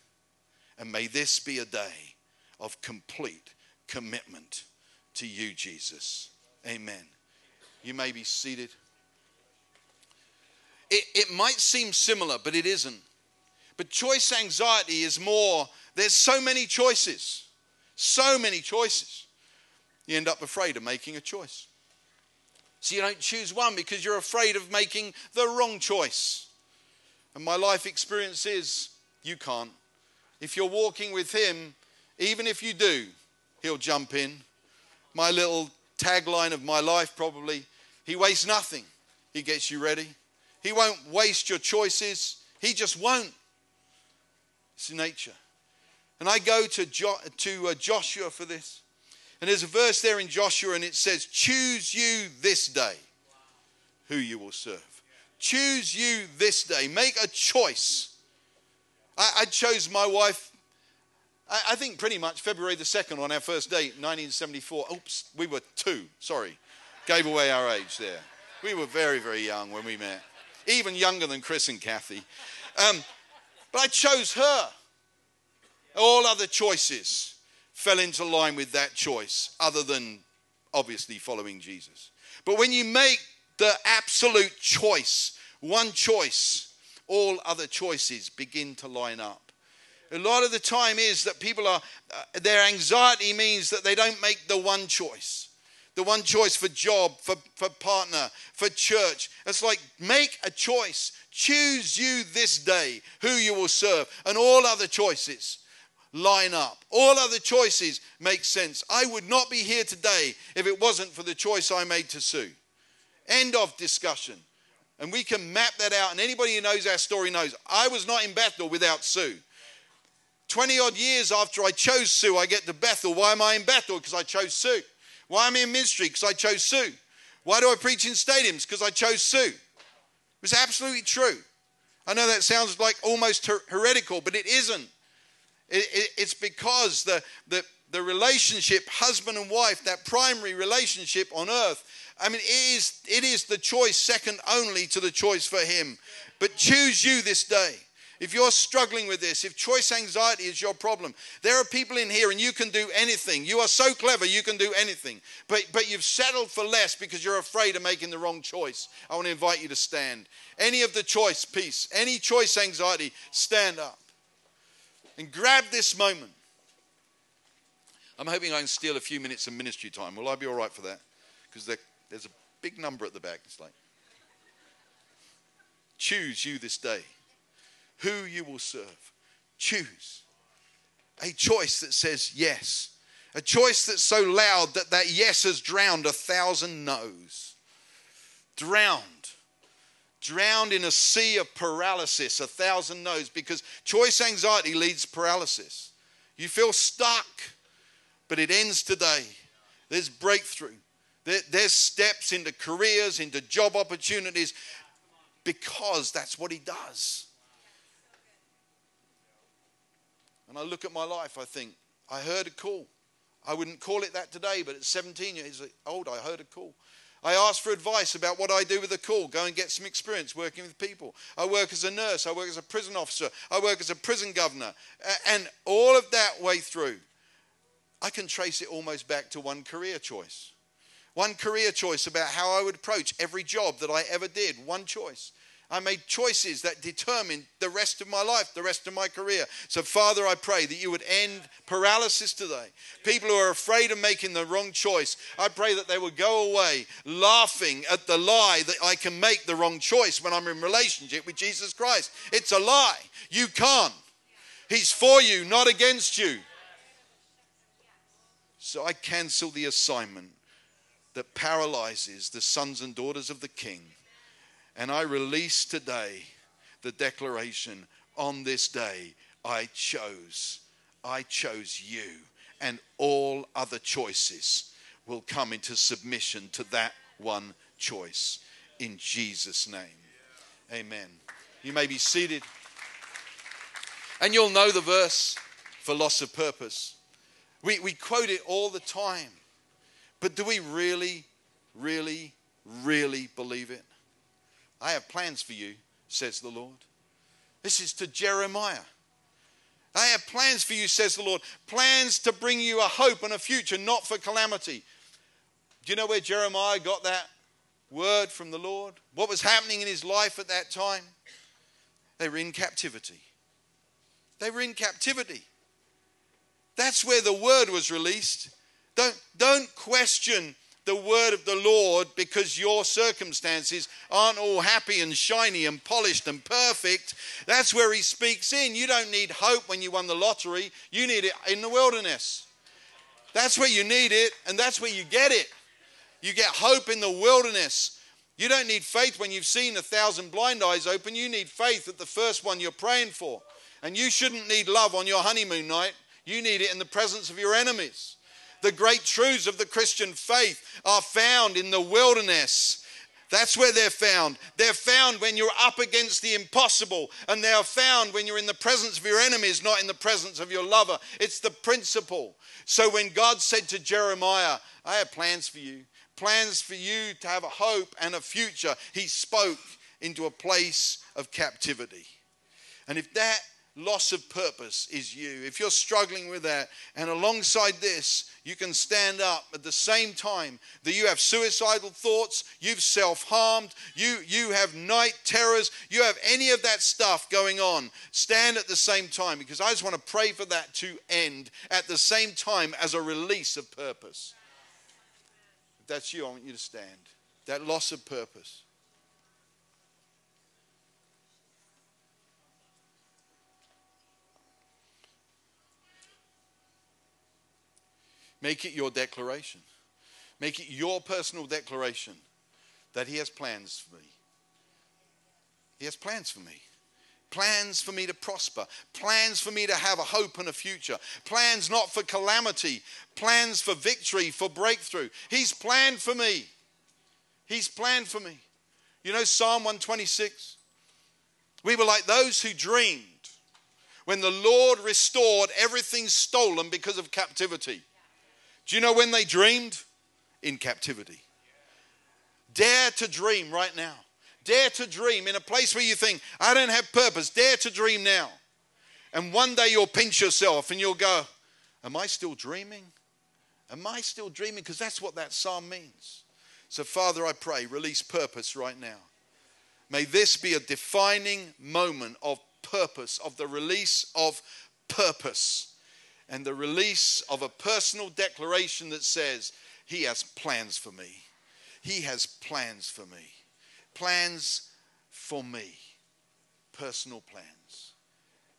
and may this be a day of complete commitment to you, Jesus. Amen. You may be seated. It, it might seem similar, but it isn't. But choice anxiety is more, there's so many choices, so many choices. You end up afraid of making a choice. So you don't choose one because you're afraid of making the wrong choice. And my life experience is you can't. If you're walking with Him, even if you do, He'll jump in. My little tagline of my life probably He wastes nothing, He gets you ready. He won't waste your choices, He just won't. It's nature. And I go to, jo- to uh, Joshua for this. And there's a verse there in Joshua, and it says, Choose you this day who you will serve. Choose you this day. Make a choice. I, I chose my wife, I, I, think pretty much February the 2nd on our first date, 1974. Oops, we were two, sorry. Gave away our age there. We were very, very young when we met, even younger than Chris and Kathy. Um, but I chose her. All other choices fell into line with that choice, other than obviously following Jesus. But when you make the absolute choice, one choice, all other choices begin to line up. A lot of the time is that people are, uh, their anxiety means that they don't make the one choice. The one choice for job, for, for partner, for church. It's like make a choice. Choose you this day who you will serve, and all other choices line up. All other choices make sense. I would not be here today if it wasn't for the choice I made to Sue. End of discussion. And we can map that out. And anybody who knows our story knows I was not in Bethel without Sue. 20 odd years after I chose Sue, I get to Bethel. Why am I in Bethel? Because I chose Sue. Why am I in ministry? Because I chose Sue. Why do I preach in stadiums? Because I chose Sue. It was absolutely true. I know that sounds like almost her- heretical, but it isn't. It, it, it's because the, the, the relationship, husband and wife, that primary relationship on earth, I mean, it is, it is the choice second only to the choice for him. But choose you this day. If you're struggling with this, if choice anxiety is your problem, there are people in here and you can do anything. You are so clever, you can do anything. But, but you've settled for less because you're afraid of making the wrong choice. I want to invite you to stand. Any of the choice piece, any choice anxiety, stand up and grab this moment. I'm hoping I can steal a few minutes of ministry time. Will I be all right for that? Because there's a big number at the back. It's like, choose you this day who you will serve. Choose a choice that says yes. A choice that's so loud that that yes has drowned a thousand no's. Drowned drowned in a sea of paralysis, a thousand no's, because choice anxiety leads paralysis. You feel stuck, but it ends today. There's breakthrough. There's steps into careers, into job opportunities, because that's what he does. And I look at my life, I think, I heard a call. I wouldn't call it that today, but at 17 years old, I heard a call. I ask for advice about what I do with a call. Go and get some experience working with people. I work as a nurse. I work as a prison officer. I work as a prison governor. And all of that way through, I can trace it almost back to one career choice. One career choice about how I would approach every job that I ever did. One choice. I made choices that determined the rest of my life, the rest of my career. So, Father, I pray that you would end paralysis today. People who are afraid of making the wrong choice, I pray that they would go away laughing at the lie that I can make the wrong choice when I'm in relationship with Jesus Christ. It's a lie. You can't. He's for you, not against you. So I cancel the assignment that paralyzes the sons and daughters of the king and I release today the declaration on this day I chose, I chose you, and all other choices will come into submission to that one choice in Jesus' name. Amen. You may be seated. And you'll know the verse for loss of purpose. We, we quote it all the time. But do we really, really? I have plans for you, says the Lord. This is to Jeremiah. I have plans for you, says the Lord. Plans to bring you a hope and a future, not for calamity. Do you know where Jeremiah got that word from the Lord? What was happening in his life at that time? They were in captivity. They were in captivity. That's where the word was released. Don't, don't question the word of the Lord because your circumstances aren't all happy and shiny and polished and perfect. That's where He speaks in. You don't need hope when you won the lottery, you need it in the wilderness. That's where you need it, and that's where you get it. You get hope in the wilderness. You don't need faith when you've seen a thousand blind eyes open. You need faith at the first one you're praying for. And you shouldn't need love on your honeymoon night. You need it in the presence of your enemies. The great truths of the Christian faith are found in the wilderness. That's where they're found. They're found when you're up against the impossible, and they are found when you're in the presence of your enemies, not in the presence of your lover. It's the principle. So when God said to Jeremiah, I have plans for you, plans for you to have a hope and a future, he spoke into a place of captivity. And if that loss of purpose is you, if you're struggling with that, and alongside this, you can stand up at the same time that you have suicidal thoughts, you've self harmed, you, you have night terrors, you have any of that stuff going on, stand at the same time because I just want to pray for that to end at the same time as a release of purpose. If that's you, I want you to stand. That loss of purpose. Make it your declaration. Make it your personal declaration that He has plans for me. He has plans for me. Plans for me to prosper. Plans for me to have a hope and a future. Plans not for calamity. Plans for victory, for breakthrough. He's planned for me. He's planned for me. You know Psalm 126? We were like those who dreamed when the Lord restored everything stolen because of captivity. Do you know when they dreamed? In captivity. Dare to dream right now. Dare to dream in a place where you think, I don't have purpose. Dare to dream now. And one day you'll pinch yourself and you'll go, Am I still dreaming? Am I still dreaming? Because that's what that psalm means. So, Father, I pray, release purpose right now. May this be a defining moment of purpose, of the release of purpose and the release of a personal declaration that says, He has plans for me. He has plans for me. Plans for me. Personal plans.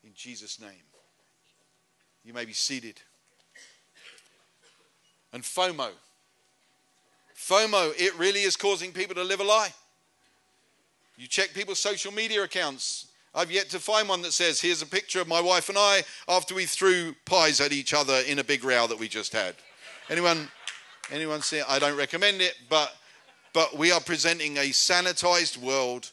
In Jesus' name. You may be seated. And FOMO. FOMO, it really is causing people to live a lie. You check people's social media accounts, I've yet to find one that says, here's a picture of my wife and I after we threw pies at each other in a big row that we just had. Anyone? Anyone see it? I don't recommend it, but but we are presenting a sanitized world.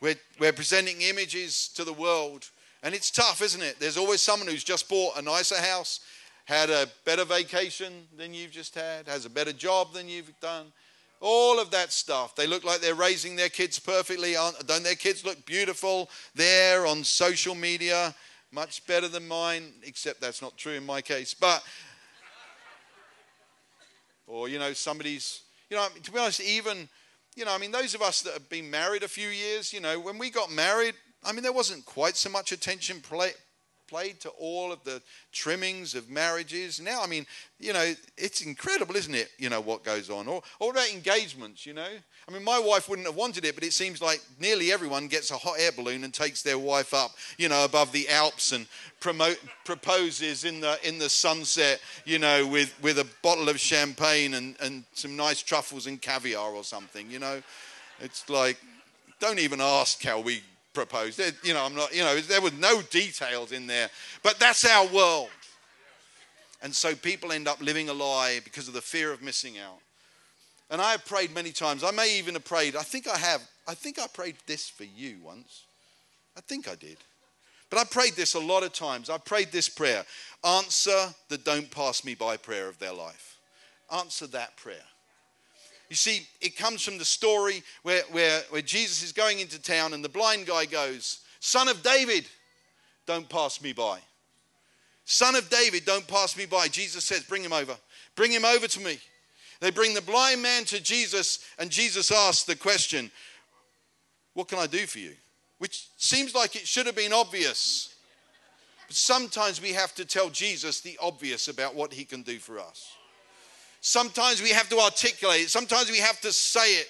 We're, we're presenting images to the world. And it's tough, isn't it? There's always someone who's just bought a nicer house, had a better vacation than you've just had, has a better job than you've done. All of that stuff. They look like they're raising their kids perfectly. Don't their kids look beautiful there on social media? Much better than mine, except that's not true in my case. But, or, you know, somebody's you know, to be honest, even, you know, I mean, those of us that have been married a few years, you know, when we got married, I mean, there wasn't quite so much attention played to all of the trimmings of marriages. Now, I mean, you know, it's incredible, isn't it? You know, what goes on. Or, or about engagements, you know. I mean, my wife wouldn't have wanted it, but it seems like nearly everyone gets a hot air balloon and takes their wife up, you know, above the Alps and promote, proposes in the, in the sunset, you know, with, with a bottle of champagne and, and some nice truffles and caviar or something, you know. It's like, don't even ask how we proposed. You know, I'm not, you know, there were no details in there. But that's our world. And so people end up living a lie because of the fear of missing out. And I have prayed many times. I may even have prayed. I think I have. I think I prayed this for you once. I think I did. But I prayed this a lot of times. I prayed this prayer answer the don't pass me by prayer of their life. Answer that prayer. You see, it comes from the story where, where, where Jesus is going into town and the blind guy goes, Son of David, don't pass me by. Son of David, don't pass me by. Jesus says, Bring him over. Bring him over to me. They bring the blind man to Jesus, and Jesus asks the question, What can I do for you? Which seems like it should have been obvious. But sometimes we have to tell Jesus the obvious about what he can do for us. Sometimes we have to articulate it, sometimes we have to say it.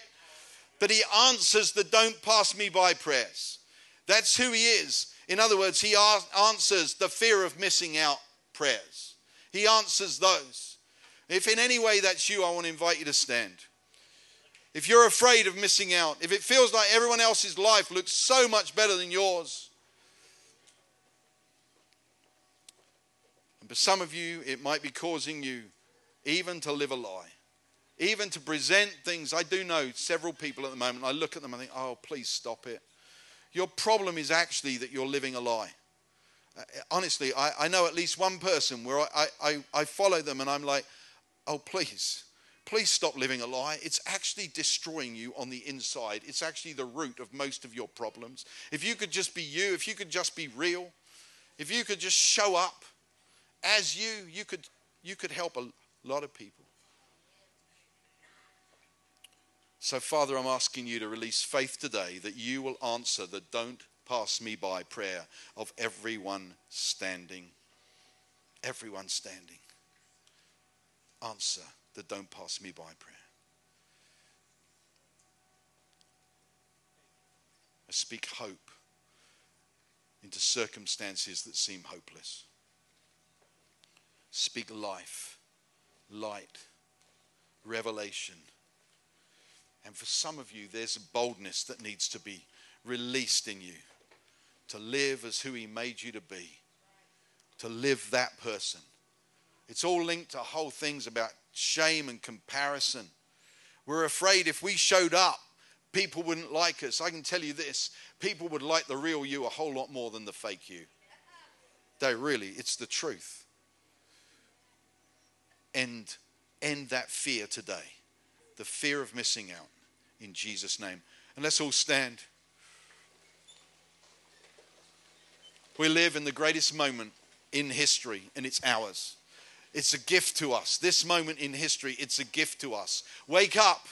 But he answers the don't pass me by prayers. That's who he is. In other words, he answers the fear of missing out prayers. He answers those. If in any way that's you, I want to invite you to stand. If you're afraid of missing out, if it feels like everyone else's life looks so much better than yours, and for some of you, it might be causing you even to live a lie, even to present things. I do know several people at the moment, I look at them and think, oh, please stop it. Your problem is actually that you're living a lie. Uh, honestly, I, I, know at least one person where I, I, I follow them and I'm like, oh, please, please stop living a lie. It's actually destroying you on the inside. It's actually the root of most of your problems. If you could just be you, if you could just be real, if you could just show up as you, you could, you could help a, a lot of people. So, Father, I'm asking you to release faith today that you will answer the don't pass me by prayer of everyone standing. Everyone standing. Answer the don't pass me by prayer. I speak hope into circumstances that seem hopeless. Speak life light, revelation. And for some of you, there's a boldness that needs to be released in you to live as who He made you to be, to live that person. It's all linked to whole things about shame and comparison. We're afraid if we showed up, people wouldn't like us. I can tell you this people would like the real you a whole lot more than the fake you. They really, it's the truth end, end that fear today. The fear of missing out in Jesus' name. And let's all stand. We live in the greatest moment in history, and it's ours. It's a gift to us. This moment in history, it's a gift to us. Wake up.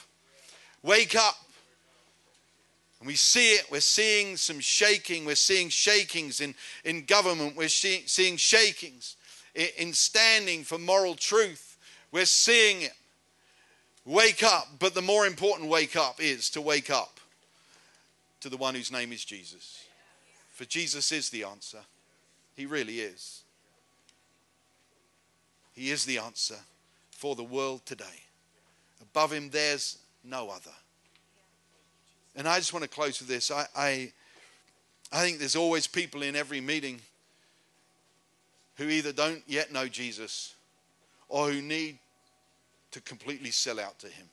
Wake up. And we see it. We're seeing some shaking. We're seeing shakings in, in government. We're see, seeing shakings in, in standing for moral truth. We're seeing it. Wake up. But the more important wake up is to wake up to the one whose name is Jesus. For Jesus is the answer. He really is. He is the answer for the world today. Above him, there's no other. And I just want to close with this. I, I, I think there's always people in every meeting who either don't yet know Jesus or who need to completely sell out to Him.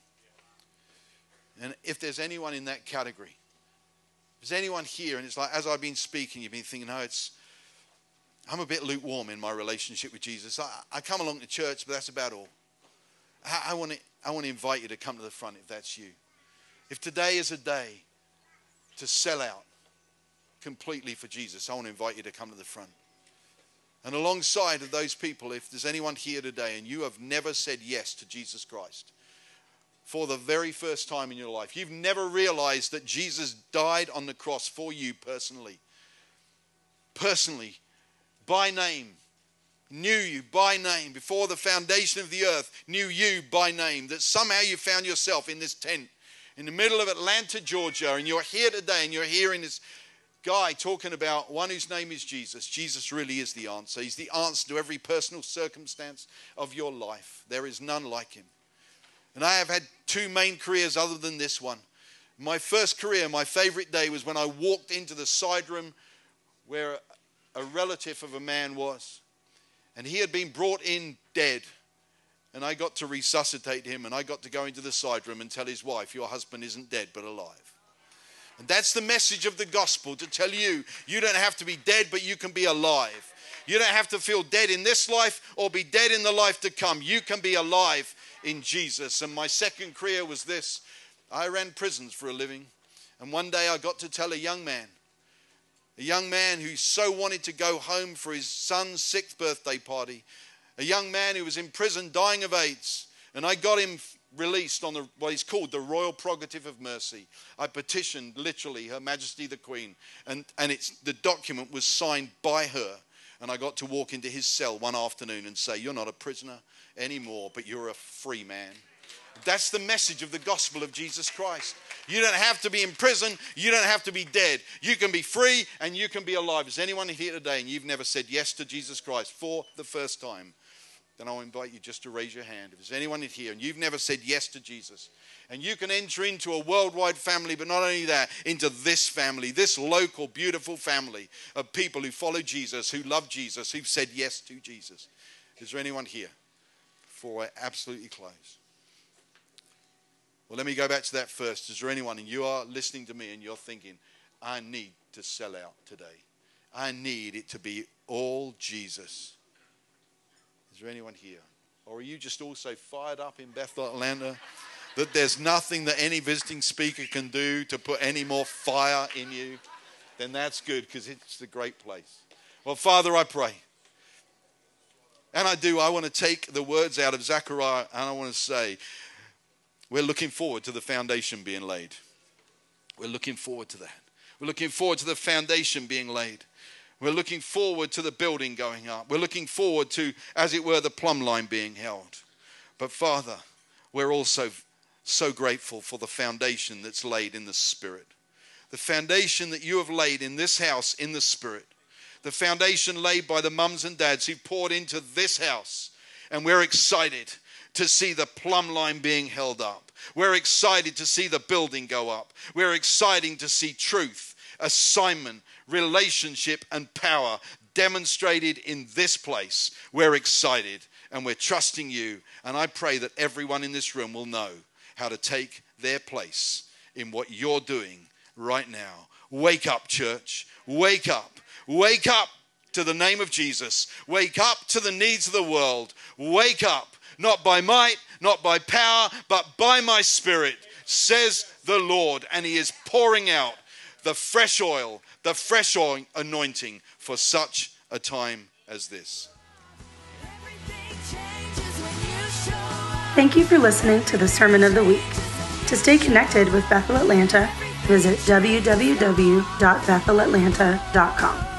And if there's anyone in that category, if there's anyone here, and it's like as I've been speaking, you've been thinking, no, it's I'm a bit lukewarm in my relationship with Jesus. I, I come along to church, but that's about all. I, I want to I want to invite you to come to the front if that's you. If today is a day to sell out completely for Jesus, I want to invite you to come to the front. And alongside of those people, if there's anyone here today and you have never said yes to Jesus Christ for the very first time in your life, you've never realized that Jesus died on the cross for you personally, personally, by name, knew you by name before the foundation of the earth, knew you by name, that somehow you found yourself in this tent in the middle of Atlanta, Georgia, and you're here today and you're here in this guy talking about one whose name is Jesus. Jesus really is the answer. He's the answer to every personal circumstance of your life. There is none like him. And I have had two main careers other than this one. My first career, my favorite day was when I walked into the side room where a relative of a man was. And he had been brought in dead. And I got to resuscitate him, and I got to go into the side room and tell his wife, Your husband isn't dead, but alive. And that's the message of the gospel to tell you you don't have to be dead, but you can be alive. You don't have to feel dead in this life or be dead in the life to come. You can be alive in Jesus. And my second career was this I ran prisons for a living. And one day I got to tell a young man, a young man who so wanted to go home for his son's sixth birthday party, a young man who was in prison dying of AIDS. And I got him released on the, what is called the Royal Prerogative of Mercy. I petitioned literally Her Majesty the Queen, and, and it's, the document was signed by her. And I got to walk into his cell one afternoon and say, You're not a prisoner anymore, but you're a free man. That's the message of the gospel of Jesus Christ. You don't have to be in prison. You don't have to be dead. You can be free and you can be alive. Is anyone here today and you've never said yes to Jesus Christ for the first time? Then I'll invite you just to raise your hand. If there's anyone in here and you've never said yes to Jesus, and you can enter into a worldwide family, but not only that, into this family, this local, beautiful family of people who follow Jesus, who love Jesus, who've said yes to Jesus. Is there anyone here? Before I absolutely close. Well, let me go back to that first. Is there anyone, and you are listening to me and you're thinking, I need to sell out today? I need it to be all Jesus. Is there anyone here? Or are you just also fired up in Bethel, Atlanta? that there's nothing that any visiting speaker can do to put any more fire in you, then that's good because it's a great place. Well, Father, I pray. And I do, I want to take the words out of Zechariah and I want to say, we're looking forward to the foundation being laid. We're looking forward to that. We're looking forward to the foundation being laid. We're looking forward to the building going up. We're looking forward to, as it were, the plumb line being held. But Father, we're also so grateful for the foundation that's laid in the Spirit. The foundation that you have laid in this house in the Spirit. The foundation laid by the mums and dads who poured into this house. And we're excited to see the plumb line being held up. We're excited to see the building go up. We're excited to see truth, assignment, relationship, and power demonstrated in this place. We're excited and we're trusting you. And I pray that everyone in this room will know how to take their place in what you're doing right now. Wake up, church. Wake up. Wake up to the name of Jesus. Wake up to the needs of the world. Wake up not by might, not by power, but by my spirit, says the Lord. And he is pouring out the fresh oil, the fresh oil anointing for such a time as this. Thank you for listening to the Sermon of the Week. To stay connected with Bethel Atlanta, visit www.bethelatlanta.com.